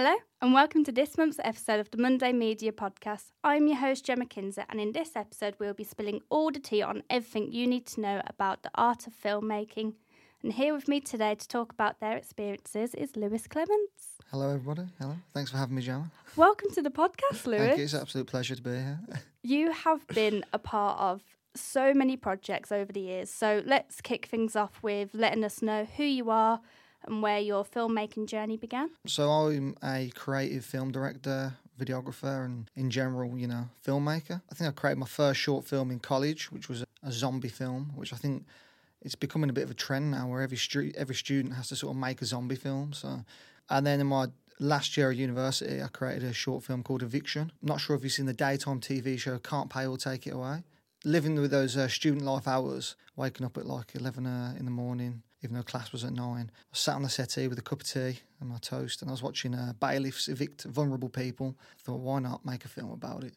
Hello, and welcome to this month's episode of the Monday Media Podcast. I'm your host, Gemma Kinzer, and in this episode, we'll be spilling all the tea on everything you need to know about the art of filmmaking. And here with me today to talk about their experiences is Lewis Clements. Hello, everybody. Hello. Thanks for having me, Gemma. Welcome to the podcast, Lewis. Thank you. It's an absolute pleasure to be here. You have been a part of so many projects over the years, so let's kick things off with letting us know who you are and where your filmmaking journey began. So I'm a creative film director, videographer, and in general, you know, filmmaker. I think I created my first short film in college, which was a zombie film, which I think it's becoming a bit of a trend now, where every stu- every student has to sort of make a zombie film. So, and then in my last year at university, I created a short film called Eviction. I'm not sure if you've seen the daytime TV show Can't Pay or Take It Away. Living with those uh, student life hours, waking up at like 11 uh, in the morning, even though class was at 9. I sat on the settee with a cup of tea and my toast, and I was watching uh, bailiffs evict vulnerable people. I thought, why not make a film about it?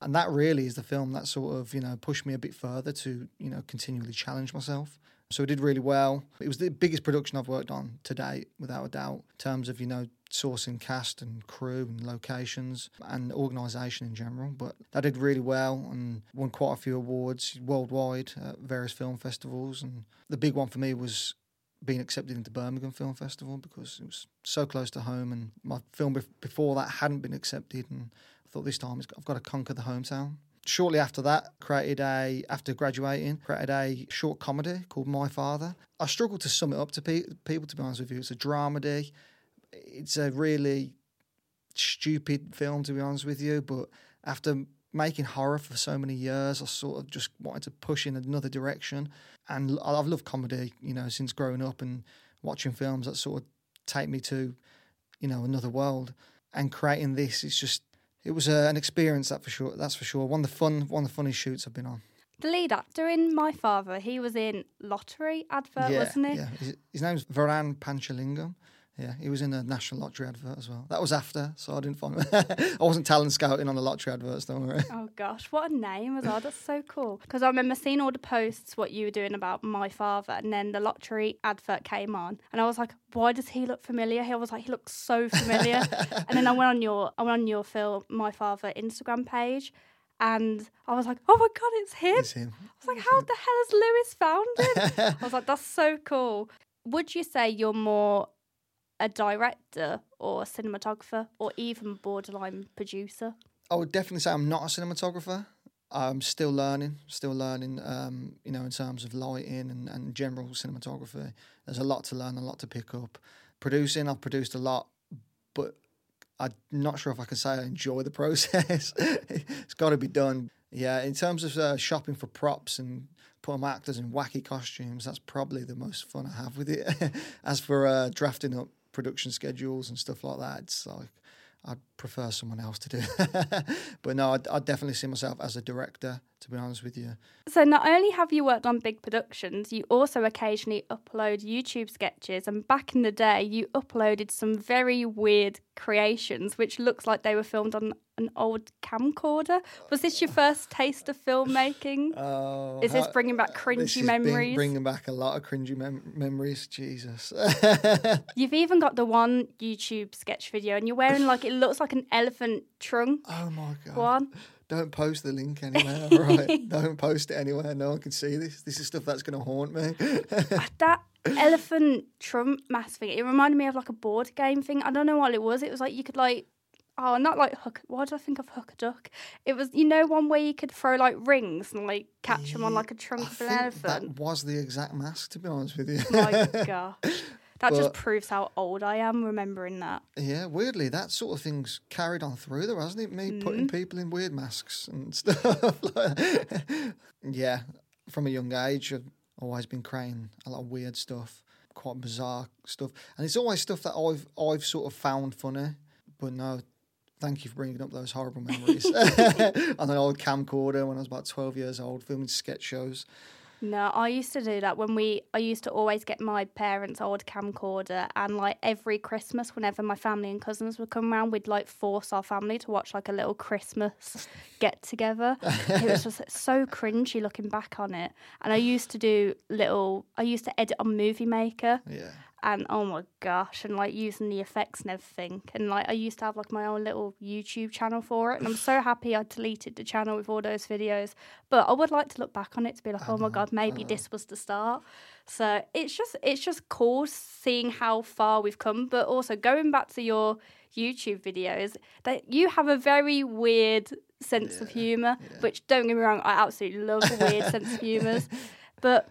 And that really is the film that sort of, you know, pushed me a bit further to, you know, continually challenge myself. So it did really well. It was the biggest production I've worked on to date, without a doubt, in terms of, you know, sourcing cast and crew and locations and organisation in general. But that did really well and won quite a few awards worldwide at various film festivals. And the big one for me was being accepted into Birmingham Film Festival because it was so close to home. And my film bef- before that hadn't been accepted. And I thought this time I've got to conquer the hometown shortly after that created a after graduating created a short comedy called my father i struggle to sum it up to pe- people to be honest with you it's a dramedy it's a really stupid film to be honest with you but after making horror for so many years i sort of just wanted to push in another direction. And i've loved comedy you know since growing up and watching films that sort of take me to you know another world. And creating this it's just it was uh, an experience that for sure that's for sure. One of the fun one of the funniest shoots i've been on. The lead actor in My Father, he was in Lottery advert, yeah, wasn't he? yeah. His, his name's varan panchalingam yeah, he was in a national lottery advert as well. That was after, so I didn't find. I wasn't talent scouting on the lottery adverts. Don't worry. Oh gosh, what a name as well. That's so cool. Because I remember seeing all the posts what you were doing about my father, and then the lottery advert came on, and I was like, "Why does he look familiar?" He was like, "He looks so familiar." and then I went on your, I went on your film, my father Instagram page, and I was like, "Oh my god, it's him!" It's him. I was like, "How the hell has Lewis found him?" I was like, "That's so cool." Would you say you're more a director or a cinematographer or even borderline producer? I would definitely say I'm not a cinematographer. I'm still learning, still learning. Um, you know, in terms of lighting and, and general cinematography, there's a lot to learn, a lot to pick up. Producing, I've produced a lot, but I'm not sure if I can say I enjoy the process. it's got to be done. Yeah, in terms of uh, shopping for props and putting my actors in wacky costumes, that's probably the most fun I have with it. As for uh, drafting up production schedules and stuff like that, it's like I'd prefer someone else to do. but no, I'd, I'd definitely see myself as a director. To be honest with you, So not only have you worked on big productions, you also occasionally upload YouTube sketches. And back in the day, you uploaded some very weird creations, which looks like they were filmed on an old camcorder. Was this your first taste of filmmaking? oh, Is this uh, bringing back this cringy memories? bringing back a lot of cringy mem- memories. Jesus. You've even got the one YouTube sketch video, and you're wearing like it looks like an elephant trunk. oh my god. One. Don't post the link anywhere, right? Don't post it anywhere. No one can see this. This is stuff that's going to haunt me. that elephant trump mask thing, it reminded me of like a board game thing. I don't know what it was. It was like you could like oh not like hook why did I think of hook a duck? It was you know one where you could throw like rings and like catch them on like a trunk I of an elephant. that was the exact mask, to be honest with you. My gosh. That just proves how old I am remembering that. Yeah, weirdly, that sort of thing's carried on through though, hasn't it? Me Mm. putting people in weird masks and stuff. yeah, from a young age, I've always been creating a lot of weird stuff, quite bizarre stuff, and it's always stuff that I've I've sort of found funny. But no, thank you for bringing up those horrible memories on an old camcorder when I was about twelve years old, filming sketch shows. No, I used to do that when we. I used to always get my parents' old camcorder, and like every Christmas, whenever my family and cousins would come around, we'd like force our family to watch like a little Christmas get together. it was just so cringy looking back on it. And I used to do little. I used to edit on Movie Maker, Yeah. And oh my gosh, and like using the effects and everything. And like I used to have like my own little YouTube channel for it, and I'm so happy I deleted the channel with all those videos. But I would like to look back on it to be like, oh my god, maybe this was the start. So it's just it's just cool seeing how far we've come, but also going back to your YouTube videos, that you have a very weird sense of humor, which don't get me wrong, I absolutely love weird sense of humors. But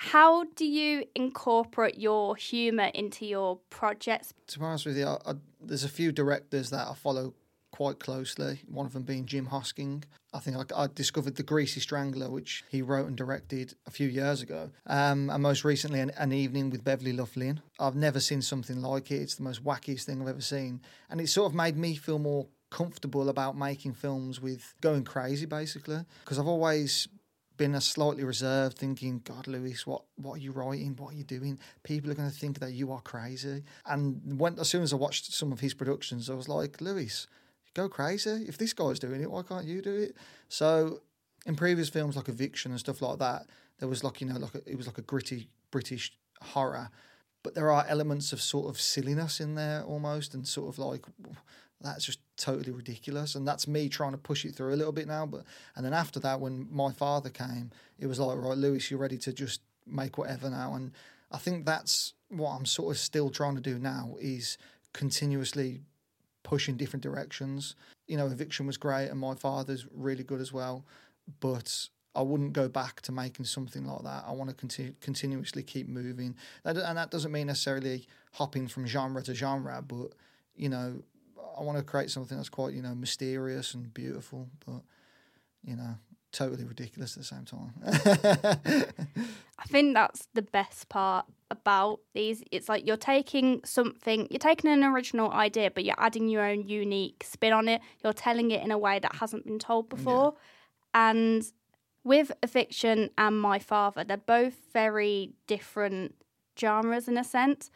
how do you incorporate your humor into your projects? To be honest with you, I, I, there's a few directors that I follow quite closely. One of them being Jim Hosking. I think I, I discovered The Greasy Strangler, which he wrote and directed a few years ago. Um, and most recently, an, an, Evening with Beverly Luff Linn. I've never seen something like it. It's the most wackiest thing I've ever seen. And it sort of made me feel more comfortable about making films with going crazy, basically. Because I've always been a slightly reserved, thinking, God, Lewis, what, what are you writing? What are you doing? People are going to think that you are crazy. And when, as soon as I watched some of his productions, I was like, Lewis, go crazy. If this guy's doing it, why can't you do it? So in previous films like Eviction and stuff like that, there was like, you know, like a, it was like a gritty British horror. But there are elements of sort of silliness in there almost, and sort of like that's just totally ridiculous. And that's me trying to push it through a little bit now but and then after that when my father came it was like right lewis you're ready to just make whatever now. And i think that's what i'm sort of still trying to do now is continuously push in different directions. You know eviction was great and my father's really good as well but I wouldn't go back to making something like that. I want to continue, continuously keep moving, and that doesn't mean necessarily hopping from genre to genre, but you know, I want to create something that's quite you know mysterious and beautiful, but you know totally ridiculous at the same time. I think that's the best part about these. It's like you're taking something, you're taking an original idea, but you're adding your own unique spin on it. You're telling it in a way that hasn't been told before. Yeah. And with Eviction and My Father, they're both very different genres in a sense.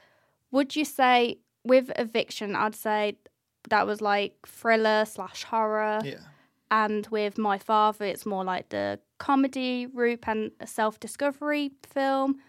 Would you say with Eviction, I'd say that was like thriller slash horror. Yeah. And with my father, it's more like the comedy route and a self discovery film.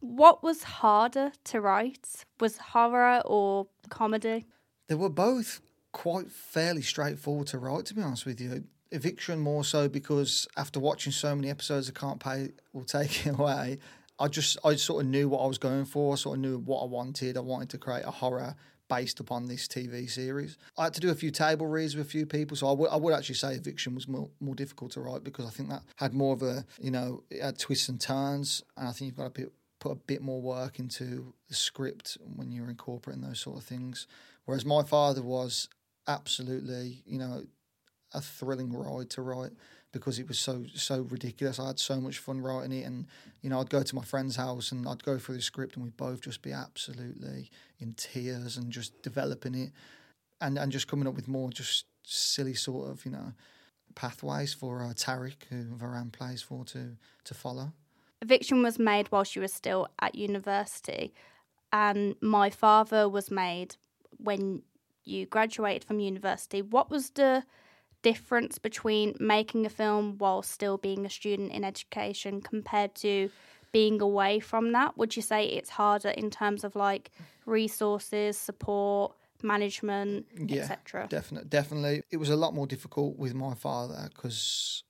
What was harder to write? Was horror or comedy? They were both quite fairly straightforward to write, to be honest with you. Eviction more so because after watching so many episodes, I can't pay will take it away. I just I sort of knew what I was going for. I sort of knew what I wanted. I wanted to create a horror based upon this TV series. I had to do a few table reads with a few people, so I would I would actually say Eviction was more, more difficult to write because I think that had more of a you know it had twists and turns, and I think you've got to put a bit more work into the script when you're incorporating those sort of things. Whereas my father was absolutely you know a thrilling ride to write because it was so so ridiculous. I had so much fun writing it, and you know, I'd go to my friend's house and I'd go through the script, and we'd both just be absolutely in tears and just developing it, and and just coming up with more just silly sort of you know pathways for uh, Tariq, who Varan plays for, to to follow. Eviction was made while she was still at university, and my father was made when you graduated from university. What was the difference between making a film while still being a student in education compared to being away from that? Would you say it's harder in terms of like resources, support, management, yeah, etc.? Definitely, definitely. It was a lot more difficult with my father because,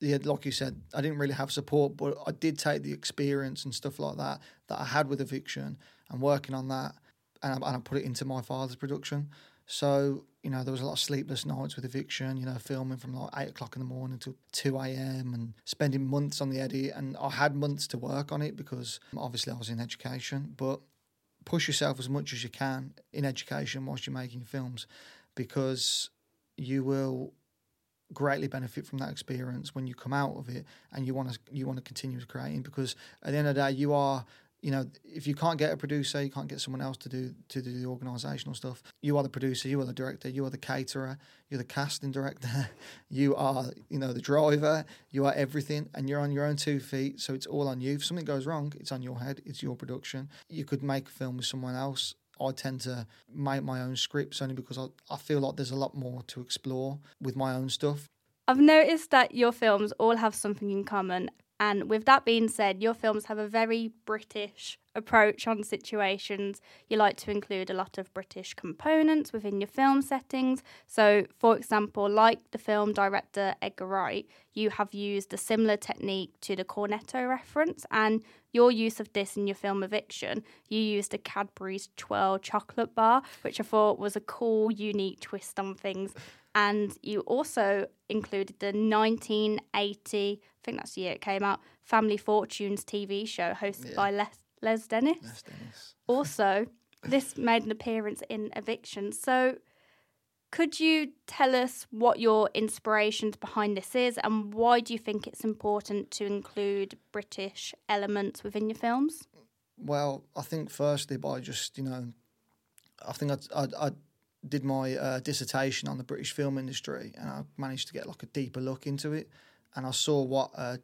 yeah, like you said, I didn't really have support, but I did take the experience and stuff like that that I had with eviction and working on that, and I, and I put it into my father's production. So you know, there was a lot of sleepless nights with eviction, you know, filming from like eight o'clock in the morning till 2 a.m. and spending months on the edit. And I had months to work on it because obviously I was in education, but push yourself as much as you can in education whilst you're making films because you will greatly benefit from that experience when you come out of it and you want to you want to continue creating because at the end of the day you are you know, if you can't get a producer, you can't get someone else to do to do the organisational stuff. You are the producer, you are the director, you are the caterer, you're the casting director, you are, you know, the driver, you are everything, and you're on your own two feet. So it's all on you. If something goes wrong, it's on your head. It's your production. You could make a film with someone else. I tend to make my own scripts only because I, I feel like there's a lot more to explore with my own stuff. I've noticed that your films all have something in common, and with that being said, your films have a very British approach on situations, you like to include a lot of British components within your film settings. So, for example, like the film director Edgar Wright, you have used a similar technique to the Cornetto reference, and your use of this in your film Eviction, you used a Cadbury's Twirl chocolate bar, which I thought was a cool, unique twist on things. And you also included the 1980, I think that's the year it came out, Family Fortunes TV show hosted Yeah. by Les, Les Dennis. Yes, Dennis. Also, this made an appearance in Eviction. So, could you tell us what your inspirations behind this is and why do you think it's important to include British elements within your films? Well, I think firstly by just you know, I think I I, I did my uh, dissertation on the British film industry, and I managed to get like a deeper look into it, and I saw what a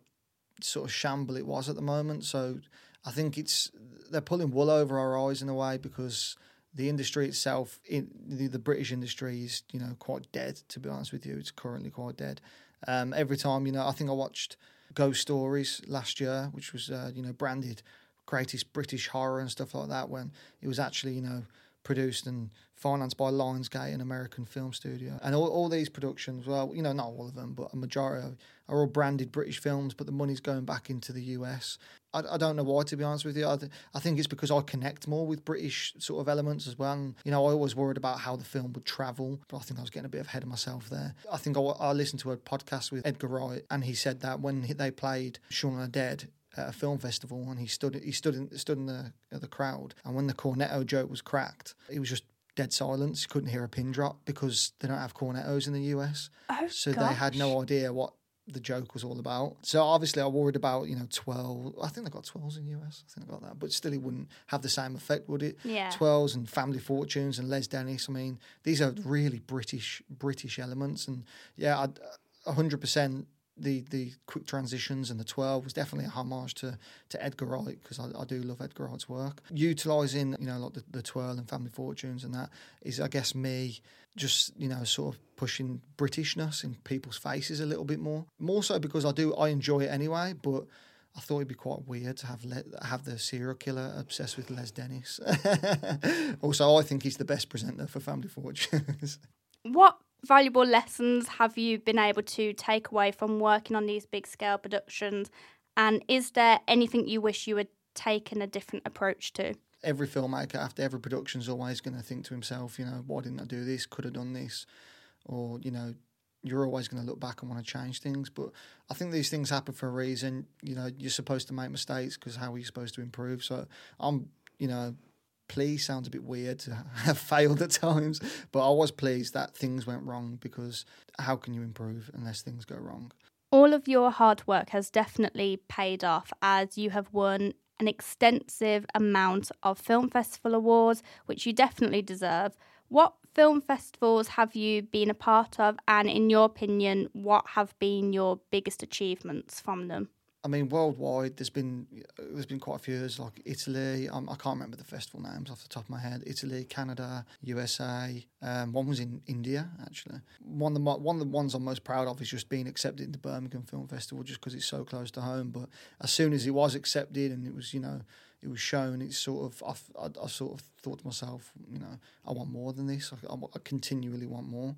sort of shamble it was at the moment. So I think it's they're pulling wool over our eyes in a way because the industry itself, in the, the British industry, is you know quite dead. To be honest with you, it's currently quite dead. Um, every time you know, I think I watched Ghost Stories last year, which was uh, you know branded greatest British horror and stuff like that, when it was actually you know produced and financed by Lionsgate, an American film studio, and all, all these productions. Well, you know, not all of them, but a majority of, are all branded British films, but the money's going back into the US. I, I don't know why, to be honest with you. I, th- I think it's because I connect more with British sort of elements as well. And, you know, I always worried about how the film would travel, but I think I was getting a bit ahead of myself there. I think I, I listened to a podcast with Edgar Wright, and he said that when he, they played Shaun of the Dead, at a film festival, and he stood he stood in stood in the the crowd, and when the cornetto joke was cracked, it was just dead silence. You couldn't hear a pin drop because they don't have cornettos in the US, Oh, so they had no idea what the joke was all about. So obviously, I worried about you know Twirl. I think they got Twirls in the US. I think they got that, but still, it wouldn't have the same effect, would it? Yeah. Twirls and Family Fortunes and Les Dennis. I mean, these are really British British elements, and yeah, uh, a hundred percent. The, the quick transitions and the Twirl was definitely a homage to, to Edgar Wright because I, I do love Edgar Wright's work. Utilising, you know, like the, the twirl and family fortunes and that is, I guess, me just, you know, sort of pushing Britishness in people's faces a little bit more. More so because I do, I enjoy it anyway, but I thought it'd be quite weird to have Le- have the serial killer obsessed with Les Dennis. also, I think he's the best presenter for Family Fortunes. What valuable lessons have you been able to take away from working on these big scale productions? And is there anything you wish you had taken a different approach to? every filmmaker after every production is always going to think to himself, you know, why didn't I do this? Could have done this, or you know, you're always going to look back and want to change things. But I think these things happen for a reason. You know, you're supposed to make mistakes because how are you supposed to improve? So I'm, you know. Please sounds a bit weird to have failed at times, but I was pleased that things went wrong because how can you improve unless things go wrong? All of your hard work has definitely paid off as you have won an extensive amount of film festival awards, which you definitely deserve. What film festivals have you been a part of, and in your opinion, what have been your biggest achievements from them? I mean, worldwide, there's been there's been quite a few. There's like Italy. Um, I can't remember the festival names off the top of my head. Italy, Canada, USA. Um, one was in India actually. One of the one of the ones I'm most proud of is just being accepted into Birmingham Film Festival, just because it's so close to home. But as soon as it was accepted and it was, you know, it was shown, it's sort of I, I, I sort of thought to myself, you know, I want more than this. I, I, I continually want more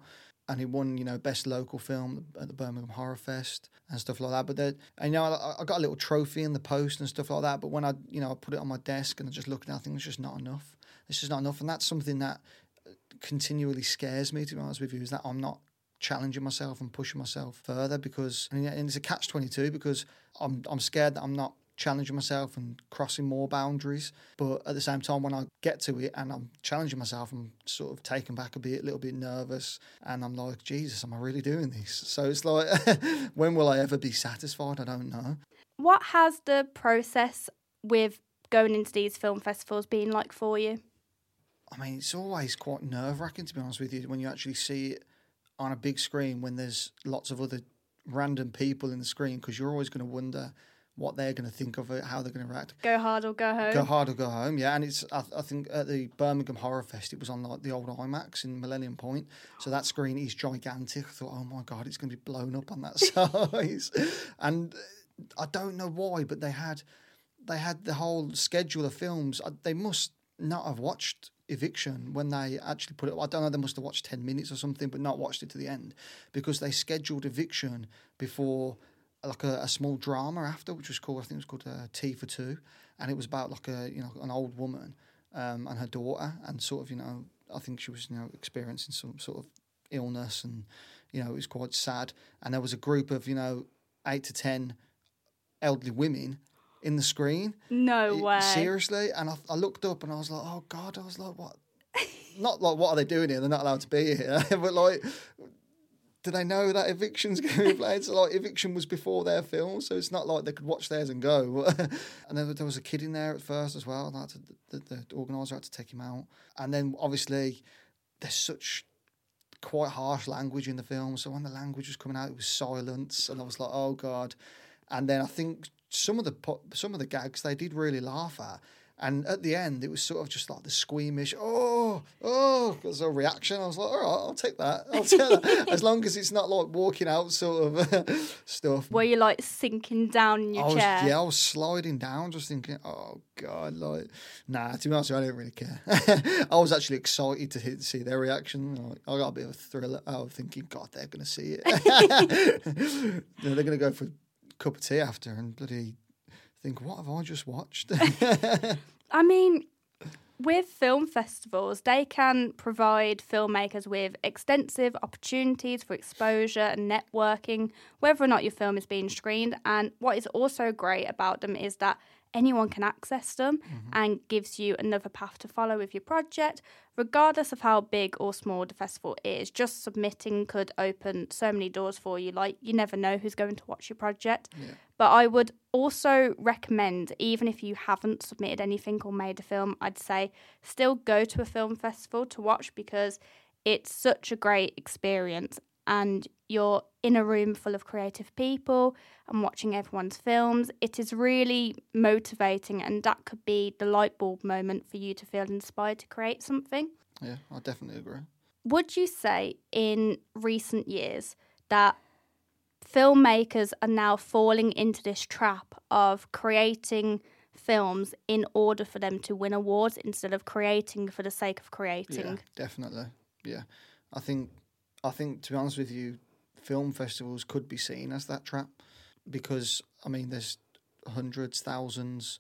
and he won, you know, best local film at the Birmingham Horror Fest and stuff like that. But then, and you know, I, I got a little trophy in the post and stuff like that. But when I, you know, I put it on my desk and I just looked at it, I think it's just not enough. It's just not enough, and that's something that continually scares me. To be honest with you, is that I'm not challenging myself and pushing myself further because, and it's a catch twenty two because I'm I'm scared that I'm not challenging myself and crossing more boundaries. But at the same time, when I get to it and I'm challenging myself, I'm sort of taken back a bit, a little bit nervous, and I'm like, Jesus, am I really doing this? So it's like, when will I ever be satisfied? I don't know. What has the process with going into these film festivals been like for you? I mean, it's always quite nerve wracking, to be honest with you, when you actually see it on a big screen when there's lots of other random people in the screen, because you're always going to wonder what they're going to think of it, how they're going to react. Go hard or go home. Go hard or go home, yeah. And it's I, I think at the Birmingham Horror Fest, it was on like the old IMAX in Millennium Point, so that screen is gigantic. I thought, oh my god, it's going to be blown up on that size. and I don't know why, but they had they had the whole schedule of films. Uh, They must not have watched Eviction when they actually put it. I don't know. They must have watched ten minutes or something, but not watched it to the end because they scheduled Eviction before like a, a small drama after, which was called I think it was called uh, T for Two, and it was about like a you know an old woman um, and her daughter, and sort of you know I think she was you know experiencing some sort of illness, and you know it was quite sad, and there was a group of you know eight to ten elderly women in the screen. No Y- way. Seriously, and I, I looked up and I was like, oh god, I was like, what? not like what are they doing here? They're not allowed to be here, but like. Do they know that eviction's going to be played? So like eviction was before their film, so it's not like they could watch theirs and go. and then there was a kid in there at first as well. had to, the, the organizer had to take him out, and then obviously there's such quite harsh language in the film. So when the language was coming out, it was silence, and I was like, oh god. And then I think some of the some of the gags they did really laugh at. And at the end, it was sort of just like the squeamish, oh, oh, as a reaction. I was like, all right, I'll take that. I'll take that. as long as it's not like walking out sort of stuff. Were you like sinking down in your I was, chair? yeah, I was sliding down, just thinking, oh god, like, nah. To be honest, with you, I didn't really care. I was actually excited to hit, see their reaction. Like, I got a bit of a thrill. I was thinking, God, they're going to see it. You know, they're going to go for a cup of tea after and bloody think, what have I just watched? I mean, with film festivals, they can provide filmmakers with extensive opportunities for exposure and networking, whether or not your film is being screened. And what is also great about them is that anyone can access them mm-hmm. and gives you another path to follow with your project, regardless of how big or small the festival is. Just submitting could open so many doors for you. Like, you never know who's going to watch your project. But I would also recommend, even if you haven't submitted anything or made a film, I'd say still go to a film festival to watch because it's such a great experience. And you're in a room full of creative people and watching everyone's films. It is really motivating, and that could be the light bulb moment for you to feel inspired to create something. yeah, I definitely agree. Would you say in recent years that filmmakers are now falling into this trap of creating films in order for them to win awards instead of creating for the sake of creating? Yeah, definitely. Yeah, I think I think to be honest with you, film festivals could be seen as that trap because I mean, there's hundreds, thousands,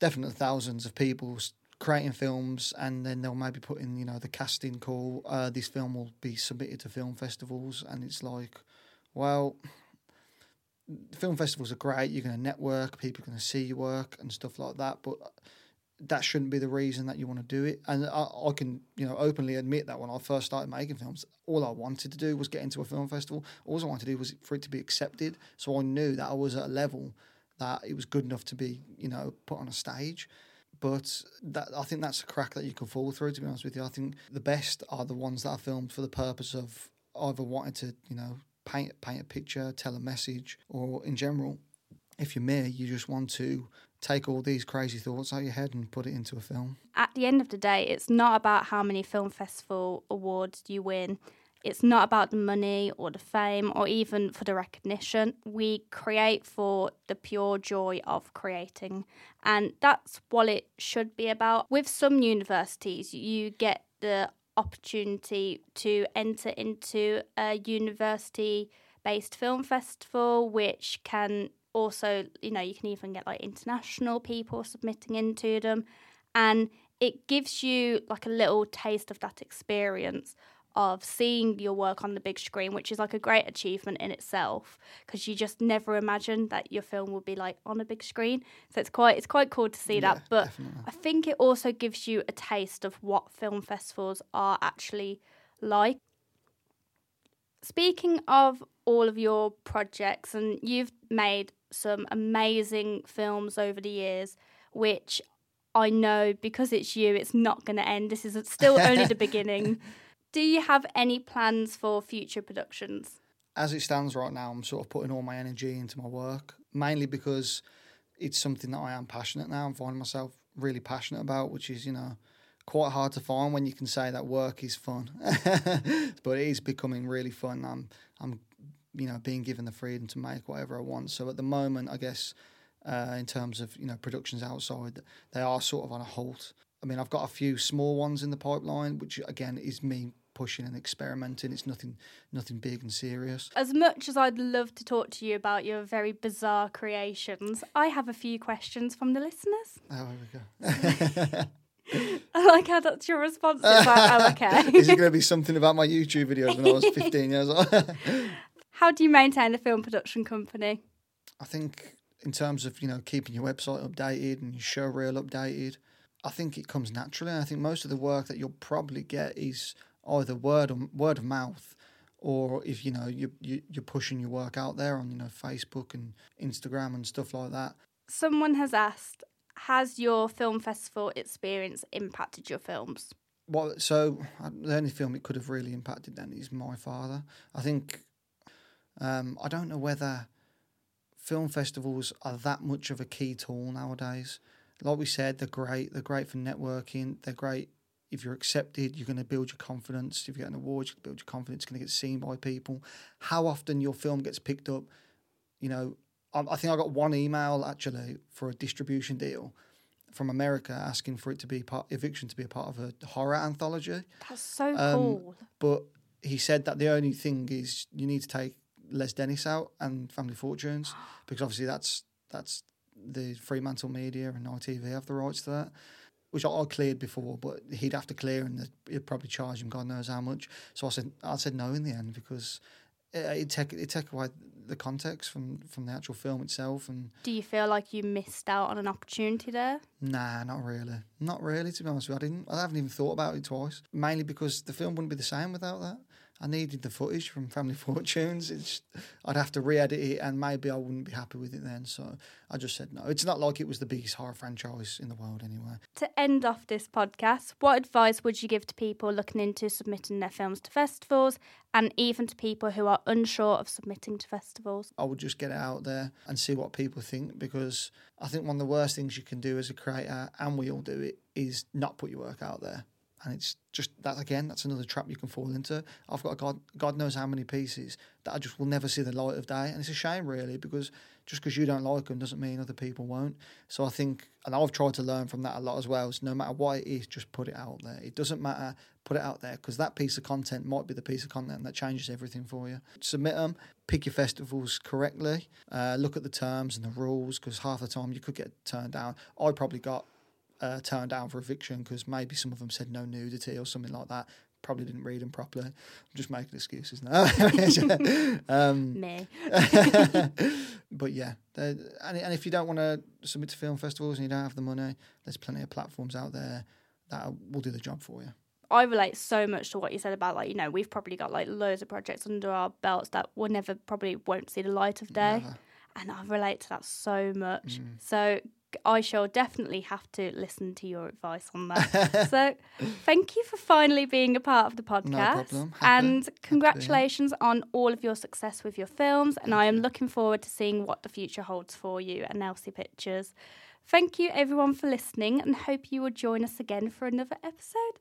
definitely thousands of people creating films, and then they'll maybe put in you know the casting call. Uh, this film will be submitted to film festivals, and it's like, well. Film festivals are great. You're going to network, people are going to see your work and stuff like that. But that shouldn't be the reason that you want to do it. And I, I can, you know, openly admit that when I first started making films, all I wanted to do was get into a film festival. All I wanted to do was for it to be accepted. So I knew that I was at a level that it was good enough to be, you know, put on a stage. But that I think that's a crack that you can fall through. To be honest with you, I think the best are the ones that are filmed for the purpose of either wanting to, you know, paint paint a picture, tell a message, or in general, if you're me, you just want to take all these crazy thoughts out of your head and put it into a film. At the end of the day, it's not about how many film festival awards you win. It's not about the money or the fame or even for the recognition. We create for the pure joy of creating. And that's what it should be about. With some universities, you get the opportunity to enter into a university based film festival, which can also, you know, you can even get like international people submitting into them. And it gives you like a little taste of that experience of seeing your work on the big screen, which is like a great achievement in itself because you just never imagined that your film would be like on a big screen. So it's quite it's quite cool to see Yeah, that. But definitely. I think it also gives you a taste of what film festivals are actually like. Speaking of all of your projects, and you've made some amazing films over the years, which I know because it's you, it's not going to end. This is still only the beginning. Do you have any plans for future productions? As it stands right now, I'm sort of putting all my energy into my work, mainly because it's something that I am passionate now. I'm finding myself really passionate about, which is, you know, quite hard to find when you can say that work is fun. but it is becoming really fun. I'm, I'm, you know, being given the freedom to make whatever I want. So at the moment, I guess uh, in terms of you know productions outside. They are sort of on a halt. I mean, I've got a few small ones in the pipeline, which again is me pushing and experimenting. It's nothing, nothing big and serious. As much as I'd love to talk to you about your very bizarre creations, I have a few questions from the listeners. Oh, here we go. I like how that's your response. It's like, oh, okay. Is it going to be something about my YouTube videos when I was 15 years old? how do you maintain a film production company? I think in terms of you know keeping your website updated and your show reel updated, I think it comes naturally. I think most of the work that you'll probably get is either word or word of mouth, or if you know you, you you're pushing your work out there on you know Facebook and Instagram and stuff like that. Someone has asked, has your film festival experience impacted your films? Well, so uh, the only film it could have really impacted then is My Father. I think um, I don't know whether film festivals are that much of a key tool nowadays. Like we said, they're great. They're great for networking. They're great if you're accepted. You're going to build your confidence. If you get an award, you build your confidence. It's going to get seen by people. How often your film gets picked up, you know, I think I got one email actually for a distribution deal from America asking for it to be part eviction to be a part of a horror anthology. That's so um, cool. But he said that the only thing is you need to take Les Dennis out and Family Fortunes because obviously that's that's the Fremantle Media and ITV have the rights to that. Which I cleared before, but he'd have to clear and he'd probably charge him God knows how much. So I said I said no in the end because it take it take away the context from from the actual film itself. And do you feel like you missed out on an opportunity there? Nah, not really, not really. To be honest with you, I didn't. I haven't even thought about it twice. Mainly because the film wouldn't be the same without that. I needed the footage from Family Fortunes. It's I'd have to re-edit it, and maybe I wouldn't be happy with it then. So I just said no. It's not like it was the biggest horror franchise in the world, anyway. To end off this podcast, what advice would you give to people looking into submitting their films to festivals, and even to people who are unsure of submitting to festivals? I would just get it out there and see what people think, because I think one of the worst things you can do as a creator, and we all do it, is not put your work out there and it's just that again that's another trap you can fall into. I've got god god knows how many pieces that i just will never see the light of day. And it's a shame really because just because you don't like them doesn't mean other people won't. So i think and i've tried to learn from that a lot as well so no matter what it is just put it out there. It doesn't matter put it out there because that piece of content might be the piece of content that changes everything for you. Submit them pick your festivals correctly uh, look at the terms and the rules because half the time you could get turned down. I probably got uh, turned down for eviction because maybe some of them said no nudity or something like that. Probably didn't read them properly. I'm just making excuses now. um, Me. but yeah, and, and if you don't want to submit to film festivals and you don't have the money, there's plenty of platforms out there that will do the job for you. I relate so much to what you said about like you know we've probably got like loads of projects under our belts that will never probably won't see the light of day, never. and I relate to that so much. Mm. So I shall definitely have to listen to your advice on that. so, thank you for finally being a part of the podcast. No problem. Happy, and congratulations on all of your success with your films. And I am looking forward to seeing what the future holds for you and LC Pictures. Thank you, everyone, for listening, and hope you will join us again for another episode.